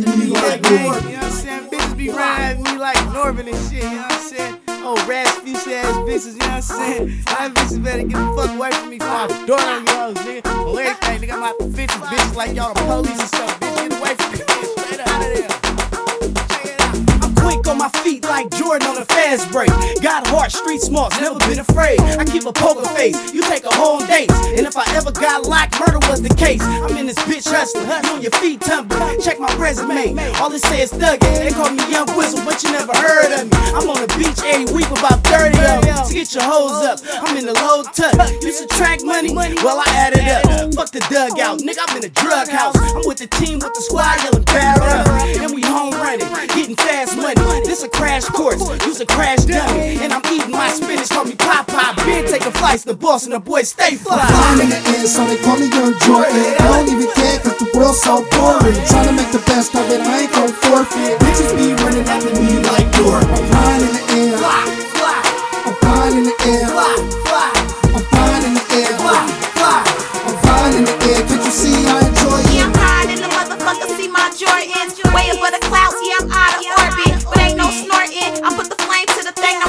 me like Norbit. You know what I'm saying? Bitches be at me like Norbit and shit, you know what I'm saying? Oh, rash future ass bitches, you know what I'm saying? Y'all bitches better get the fuck away from me before I door on hoes, nigga. On everything, nigga, I'm out the fences, bitches like y'all the police and stuff, street smarts, never been afraid. I keep a poker face, you take a whole date. And if I ever got locked, murder was the case. I'm in this bitch hustling, on your feet tumbling. Check my resume, all it says thuggin'. They call me Young Whistle, but you never heard of me. I'm on the beach every week about 30 of them. To get your hoes up, I'm in the low touch. You subtract money, well I add it up. Fuck the dugout, nigga, I'm in the drug house. I'm with the team, with the squad, yelling barrel up. And we home running, getting fast money. This a crash course, use a crash dummy. And I'm The boss and the boys stay fly. Flying in the air, so they call me Young Jordan. I don't even care cause the world's so boring. Trying to make the best of it, I ain't gon' forfeit. Bitches be running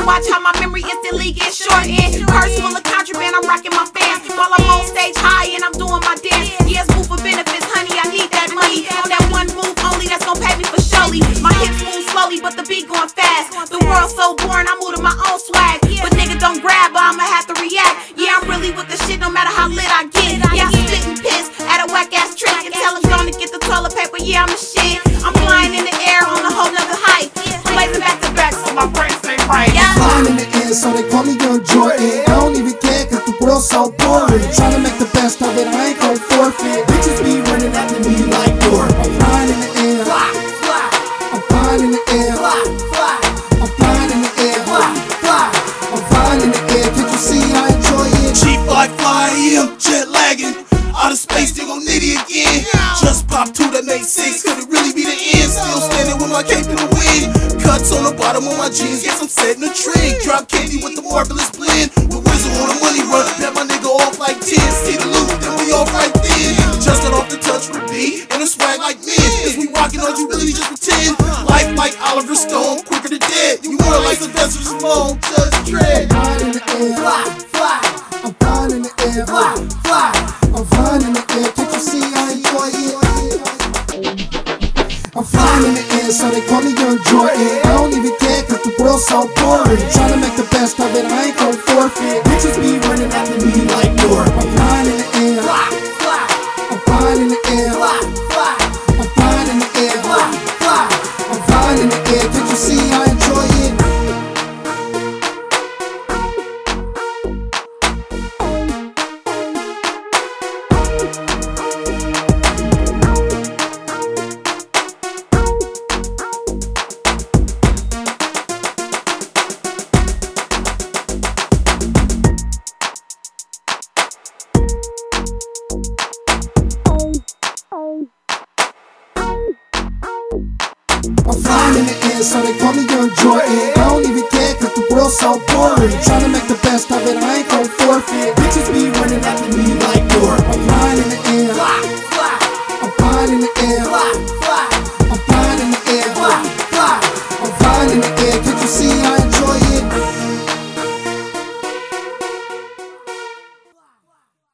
watch how my memory instantly gets shortened. Purse full of contraband, I'm rocking my fans. While I'm on stage high and I'm doing my dance. It's move for benefits, honey, I need that money. On that one move only, that's gonna pay me for surely. My hips move slowly, but the beat going fast. The world's so boring, I move to my own swag. But nigga, don't grab, but I'ma have to react. Yeah, I'm really with the shit, no matter how lit I get. Yeah, I'm spitting piss at a whack ass trick and tell him gonna get the toilet paper. Yeah, I'm a shit. I'm flying in the air brain stay. Yeah. Flying in the air, so they call me Young Jordan. I don't even care cause the world's so boring. Trying to make the best of it, I ain't gon' forfeit. Bitches be running after me like Norbit. I'm flying in the air, Fly, fly, I'm flying in the air, fly, fly, I'm flying in the air, fly, fly. I'm flying in the air. Can't you see I enjoy it? Cheap like fly am jet lagging. Out of space, they gon' nitty again. Just pop two that made six. Could it really be the end? Still standing with my cape in the wind. On the bottom of my jeans. Guess I'm setting a trend. Drop candy with the marvelous blend. With Wizard on a money run. Bet my nigga off like 10. See the loot, then we off right then. Just got off the touch with B. And a swag like men. Is we rockin' on you really just pretend? Life like Oliver Stone. Quicker than dead. You more like Sylvester Stallone. Just dread. Flying in the air, Fly, fly, I'm flying in the air, fly, fly. I'm flying in the air. Can't you see I enjoy it? I'm flying in the air, so they call me Young Jordan. So boring. Trying to make the best of it, I ain't gon' forfeit. Bitches be I'm in the so they call me Young Jordan. I don't even care cause the world's so